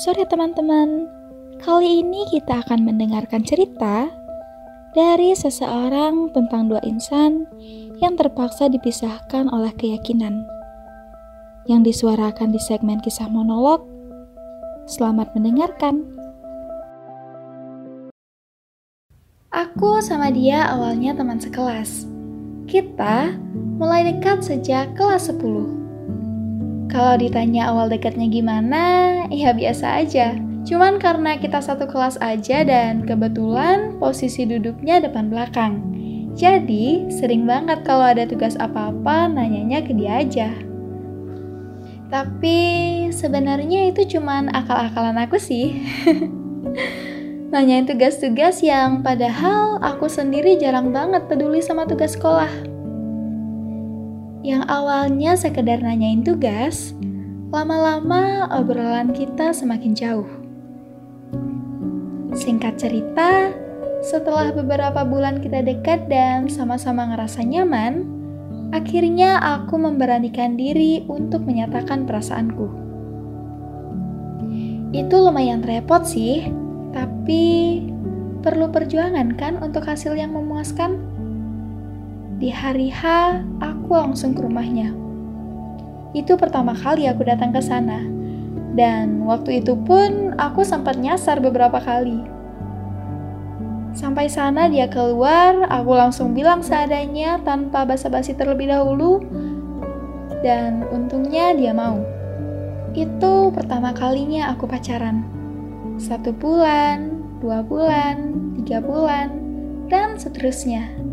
Sore teman-teman, kali ini kita akan mendengarkan cerita dari seseorang tentang dua insan yang terpaksa dipisahkan oleh keyakinan. Yang disuarakan di segmen kisah monolog. Selamat mendengarkan. Aku sama dia awalnya teman sekelas. Kita mulai dekat sejak kelas 10. Kalau ditanya awal dekatnya gimana, ya biasa aja. Cuman karena kita satu kelas aja dan kebetulan posisi duduknya depan belakang. Jadi, sering banget kalau ada tugas apa-apa nanyanya ke dia aja. Tapi sebenarnya itu cuman akal-akalan aku sih. Nanyain tugas-tugas yang padahal aku sendiri jarang banget peduli sama tugas sekolah. Yang awalnya sekedar nanyain tugas, lama-lama obrolan kita semakin jauh. Singkat cerita, setelah beberapa bulan kita dekat dan sama-sama ngerasa nyaman, akhirnya aku memberanikan diri untuk menyatakan perasaanku. Itu lumayan repot sih, tapi perlu perjuangan kan untuk hasil yang memuaskan? Di hari H, aku langsung ke rumahnya. Itu pertama kali aku datang ke sana. Dan waktu itu pun aku sempat nyasar beberapa kali. Sampai sana dia keluar, aku langsung bilang seadanya tanpa basa-basi terlebih dahulu. Dan untungnya dia mau. Itu pertama kalinya aku pacaran. Satu bulan, dua bulan, tiga bulan, dan seterusnya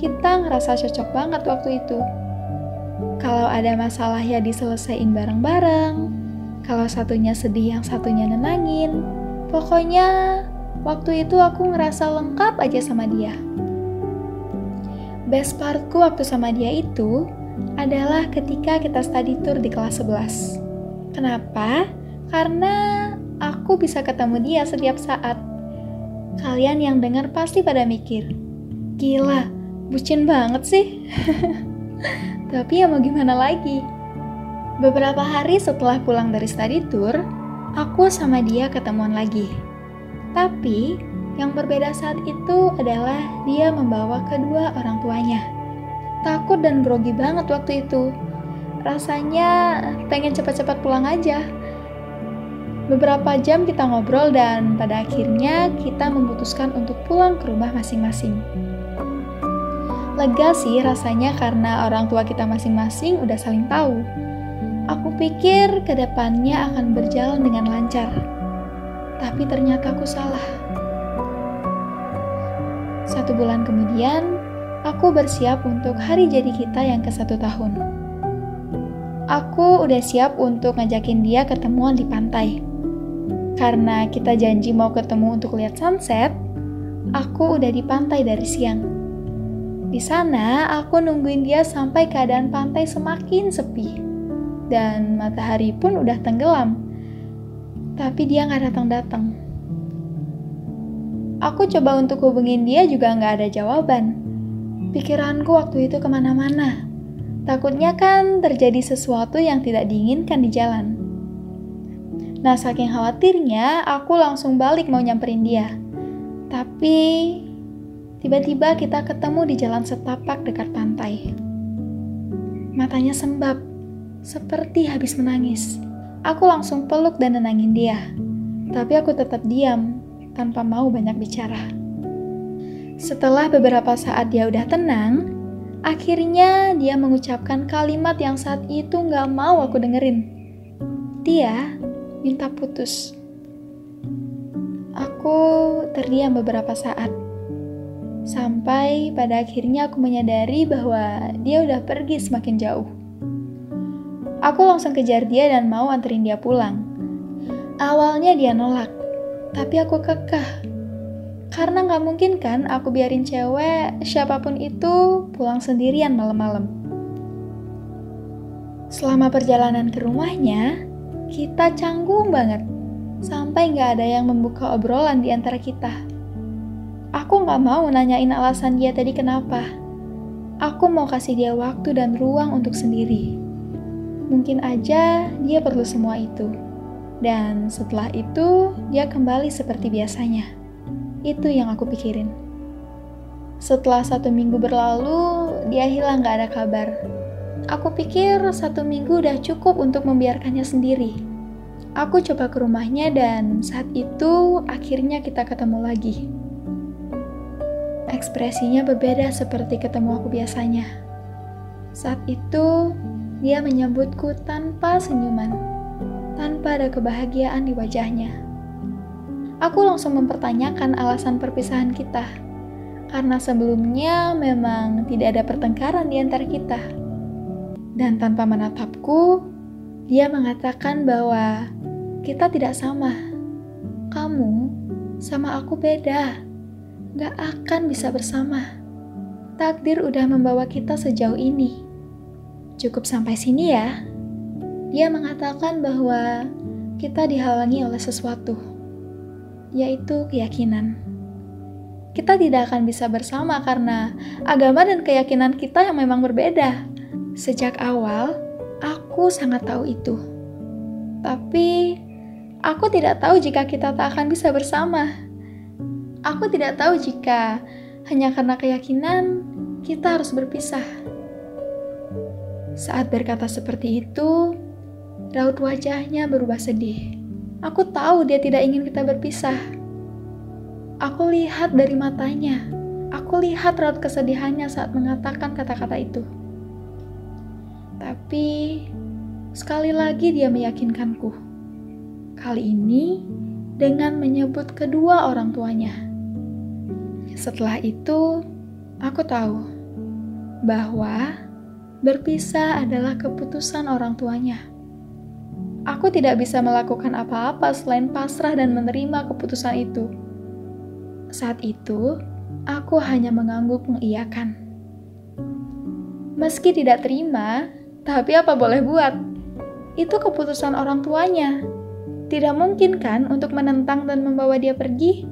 kita ngerasa cocok banget waktu itu. Kalau ada masalah ya diselesain bareng-bareng. Kalau satunya sedih, yang satunya nenangin. Pokoknya waktu itu aku ngerasa lengkap aja sama dia. Best partku waktu sama dia itu adalah ketika kita study tour di kelas 11. Kenapa? Karena aku bisa ketemu dia setiap saat. Kalian yang dengar pasti pada mikir, gila, bucin banget sih. Tapi ya mau gimana lagi? Beberapa hari setelah pulang dari study tour, aku sama dia ketemuan lagi. Tapi yang berbeda saat itu adalah dia membawa kedua orang tuanya. Takut dan grogi banget waktu itu. Rasanya pengen cepat-cepat pulang aja. Beberapa jam kita ngobrol dan pada akhirnya kita memutuskan untuk pulang ke rumah masing-masing. Lega sih rasanya karena orang tua kita masing-masing udah saling tahu. Aku pikir ke depannya akan berjalan dengan lancar. Tapi ternyata aku salah. Satu bulan kemudian, aku bersiap untuk hari jadi kita yang ke satu tahun. Aku udah siap untuk ngajakin dia ketemuan di pantai. Karena kita janji mau ketemu untuk lihat sunset, aku udah di pantai dari siang. Di sana, aku nungguin dia sampai keadaan pantai semakin sepi. Dan matahari pun udah tenggelam. Tapi dia nggak datang-datang. Aku coba untuk hubungin dia juga nggak ada jawaban. Pikiranku waktu itu ke mana-mana. Takutnya kan terjadi sesuatu yang tidak diinginkan di jalan. Nah, saking khawatirnya, aku langsung balik mau nyamperin dia. Tapi Tiba-tiba kita ketemu di jalan setapak dekat pantai. Matanya sembab, seperti habis menangis. Aku langsung peluk dan nenangin dia. Tapi aku tetap diam, tanpa mau banyak bicara. Setelah beberapa saat dia udah tenang, akhirnya dia mengucapkan kalimat yang saat itu gak mau aku dengerin. Dia minta putus. Aku terdiam beberapa saat Sampai pada akhirnya aku menyadari bahwa dia udah pergi semakin jauh. Aku langsung kejar dia dan mau anterin dia pulang. Awalnya dia nolak, tapi aku kekeh. Karena nggak mungkin kan aku biarin cewek siapa pun itu pulang sendirian malam-malam. Selama perjalanan ke rumahnya, kita canggung banget. Sampai nggak ada yang membuka obrolan di antara kita. Aku nggak mau nanyain alasan dia tadi kenapa. Aku mau kasih dia waktu dan ruang untuk sendiri. Mungkin aja dia perlu semua itu. Dan setelah itu, dia kembali seperti biasanya. Itu yang aku pikirin. Setelah satu minggu berlalu, dia hilang gak ada kabar. Aku pikir satu minggu udah cukup untuk membiarkannya sendiri. Aku coba ke rumahnya dan saat itu akhirnya kita ketemu lagi. Ekspresinya berbeda seperti ketemu aku biasanya. Saat itu, dia menyambutku tanpa senyuman, tanpa ada kebahagiaan di wajahnya. Aku langsung mempertanyakan alasan perpisahan kita karena sebelumnya memang tidak ada pertengkaran di antara kita. Dan tanpa menatapku, dia mengatakan bahwa kita tidak sama. Kamu sama aku beda, gak akan bisa bersama. Takdir udah membawa kita sejauh ini. Cukup sampai sini ya. Dia mengatakan bahwa kita dihalangi oleh sesuatu, yaitu keyakinan kita tidak akan bisa bersama karena agama dan keyakinan kita yang memang berbeda. Sejak awal, aku sangat tahu itu. Tapi, aku tidak tahu jika kita tak akan bisa bersama. Aku tidak tahu jika hanya karena keyakinan kita harus berpisah. Saat berkata seperti itu, raut wajahnya berubah sedih. Aku tahu dia tidak ingin kita berpisah Aku lihat dari matanya. Aku lihat raut kesedihannya saat mengatakan kata-kata itu. Tapi sekali lagi dia meyakinkanku. Kali ini dengan menyebut kedua orang tuanya. Setelah itu, aku tahu bahwa berpisah adalah keputusan orang tuanya. Aku tidak bisa melakukan apa-apa selain pasrah dan menerima keputusan itu. Saat itu, aku hanya mengangguk mengiyakan. Meski tidak terima, tapi apa boleh buat? Itu keputusan orang tuanya. Tidak mungkin kan untuk menentang dan membawa dia pergi?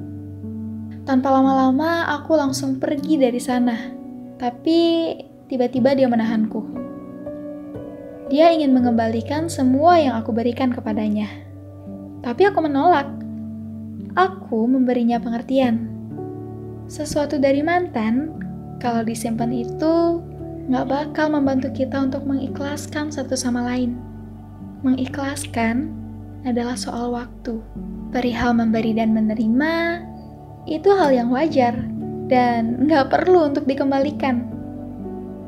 Tanpa lama-lama, aku langsung pergi dari sana. Tapi tiba-tiba dia menahanku. Dia ingin mengembalikan semua yang aku berikan kepadanya. Tapi aku menolak. Aku memberinya pengertian. Sesuatu dari mantan, kalau disimpan itu, nggak bakal membantu kita untuk mengikhlaskan satu sama lain. Mengikhlaskan adalah soal waktu. Perihal memberi dan menerima, itu hal yang wajar dan nggak perlu untuk dikembalikan.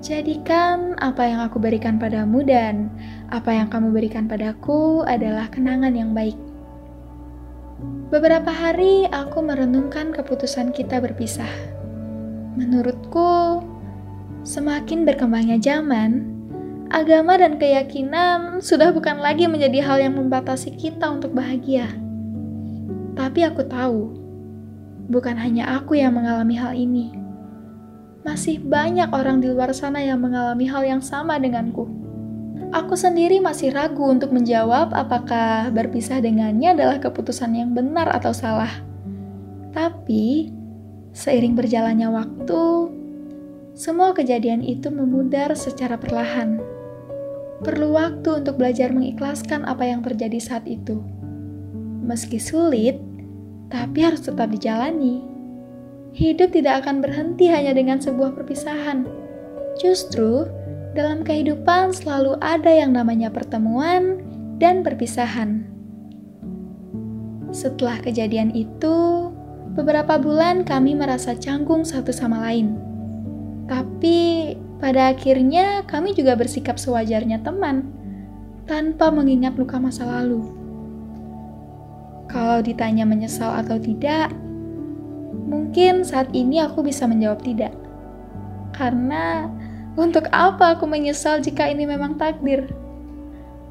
Jadikan apa yang aku berikan padamu dan apa yang kamu berikan padaku adalah kenangan yang baik. Beberapa hari aku merenungkan keputusan kita berpisah. Menurutku, semakin berkembangnya zaman, agama dan keyakinan sudah bukan lagi menjadi hal yang membatasi kita untuk bahagia. Tapi aku tahu, bukan hanya aku yang mengalami hal ini. Masih banyak orang di luar sana yang mengalami hal yang sama denganku. Aku sendiri masih ragu untuk menjawab apakah berpisah dengannya adalah keputusan yang benar atau salah. Tapi, seiring berjalannya waktu, semua kejadian itu memudar secara perlahan. Perlu waktu untuk belajar mengikhlaskan apa yang terjadi saat itu. Meski sulit, tapi harus tetap dijalani. Hidup tidak akan berhenti hanya dengan sebuah perpisahan. Justru, dalam kehidupan selalu ada yang namanya pertemuan dan perpisahan. Setelah kejadian itu, beberapa bulan kami merasa canggung satu sama lain. Tapi pada akhirnya kami juga bersikap sewajarnya teman, tanpa mengingat luka masa lalu. Kalau ditanya menyesal atau tidak, mungkin saat ini aku bisa menjawab tidak. Karena untuk apa aku menyesal jika ini memang takdir?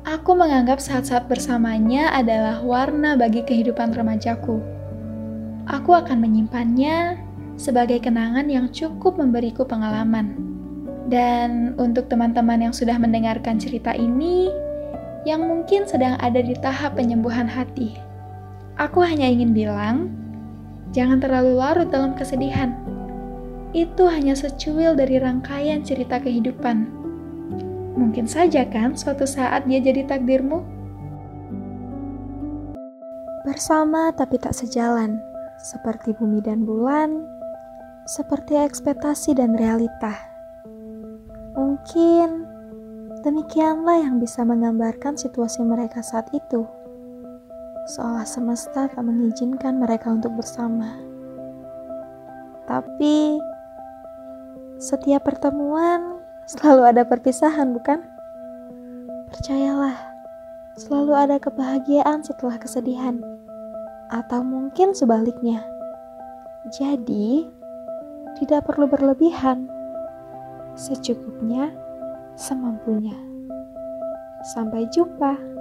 Aku menganggap saat-saat bersamanya adalah warna bagi kehidupan remajaku. Aku akan menyimpannya sebagai kenangan yang cukup memberiku pengalaman. Dan untuk teman-teman yang sudah mendengarkan cerita ini, yang mungkin sedang ada di tahap penyembuhan hati, aku hanya ingin bilang, jangan terlalu larut dalam kesedihan itu hanya secuil dari rangkaian cerita kehidupan. Mungkin saja kan suatu saat dia jadi takdirmu? Bersama tapi tak sejalan, seperti bumi dan bulan, seperti ekspektasi dan realita. Mungkin demikianlah yang bisa menggambarkan situasi mereka saat itu. Seolah semesta tak mengizinkan mereka untuk bersama. Tapi setiap pertemuan selalu ada perpisahan, bukan? Percayalah selalu ada kebahagiaan setelah kesedihan, atau mungkin sebaliknya. Jadi, tidak perlu berlebihan, secukupnya, semampunya. Sampai jumpa.